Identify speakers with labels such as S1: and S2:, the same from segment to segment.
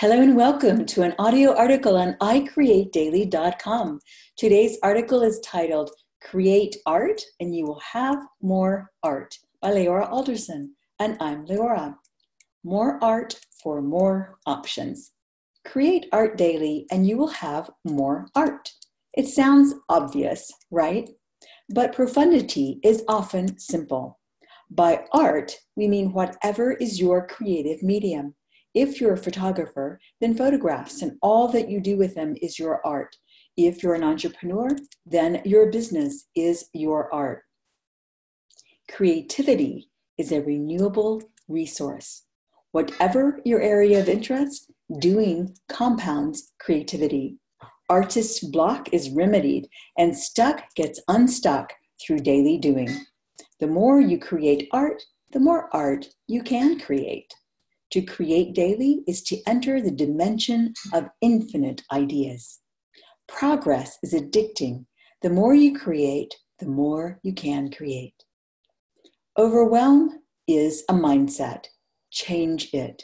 S1: Hello and welcome to an audio article on iCreateDaily.com. Today's article is titled Create Art and You Will Have More Art by LeAura Alderson. And I'm LeAura. More art for more options. Create art daily and you will have more art. It sounds obvious, right? But profundity is often simple. By art, we mean whatever is your creative medium. If you're a photographer, then photographs and all that you do with them is your art. If you're an entrepreneur, then your business is your art. Creativity is a renewable resource. Whatever your area of interest, doing compounds creativity. Artist's block is remedied, and stuck gets unstuck through daily doing. The more you create art, the more art you can create. To create daily is to enter the dimension of infinite ideas. Progress is addicting. The more you create, the more you can create. Overwhelm is a mindset. Change it.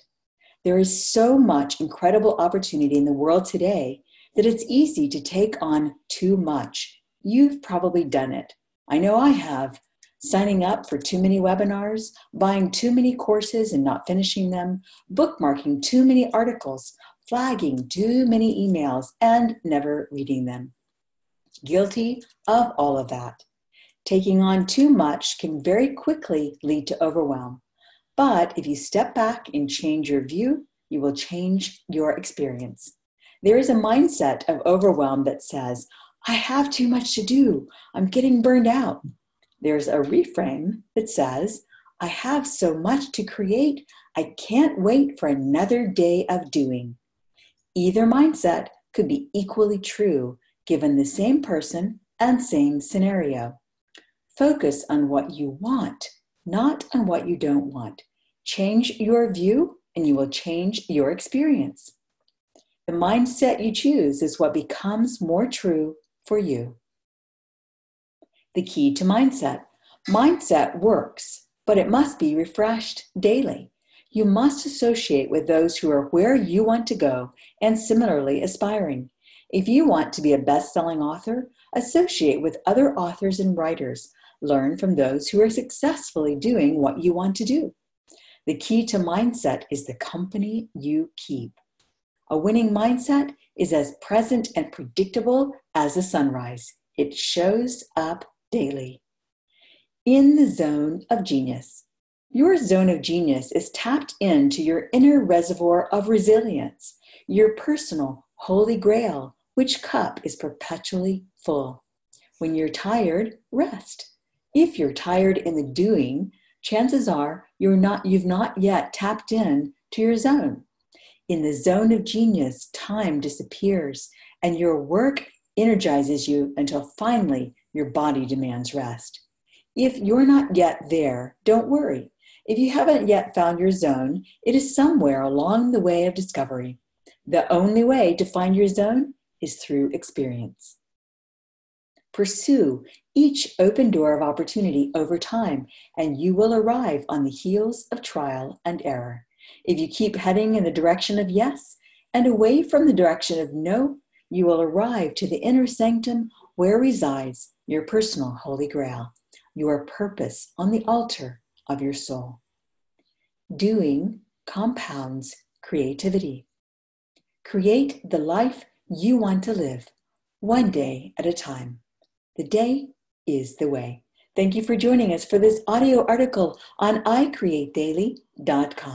S1: There is so much incredible opportunity in the world today that it's easy to take on too much. You've probably done it. I know I have signing up for too many webinars, buying too many courses and not finishing them, bookmarking too many articles, flagging too many emails, and never reading them. Guilty of all of that. Taking on too much can very quickly lead to overwhelm. But if you step back and change your view, you will change your experience. There is a mindset of overwhelm that says, I have too much to do. I'm getting burned out there's a reframe that says, I have so much to create, I can't wait for another day of doing. Either mindset could be equally true given the same person and same scenario. Focus on what you want, not on what you don't want. Change your view, and you will change your experience. The mindset you choose is what becomes more true for you the key to mindset. Mindset works, but it must be refreshed daily. You must associate with those who are where you want to go and similarly aspiring. If you want to be a best selling author, associate with other authors and writers. Learn from those who are successfully doing what you want to do. The key to mindset is the company you keep. A winning mindset is as present and predictable as a sunrise. It shows up daily. In the zone of genius. Your zone of genius is tapped into your inner reservoir of resilience, your personal holy grail, which cup is perpetually full. When you're tired, rest. If you're tired in the doing, chances are you're not you've not yet tapped in to your zone. In the zone of genius, time disappears and your work energizes you until finally your body demands rest. If you're not yet there, don't worry. If you haven't yet found your zone, it is somewhere along the way of discovery. The only way to find your zone is through experience. Pursue each open door of opportunity over time, and you will arrive on the heels of trial and error. If you keep heading in the direction of yes and away from the direction of no, you will arrive to the inner sanctum where resides your personal holy grail, your purpose on the altar of your soul. Doing compounds creativity. Create the life you want to live, one day at a time. The day is the way. Thank you for joining us for this audio article on iCreateDaily.com.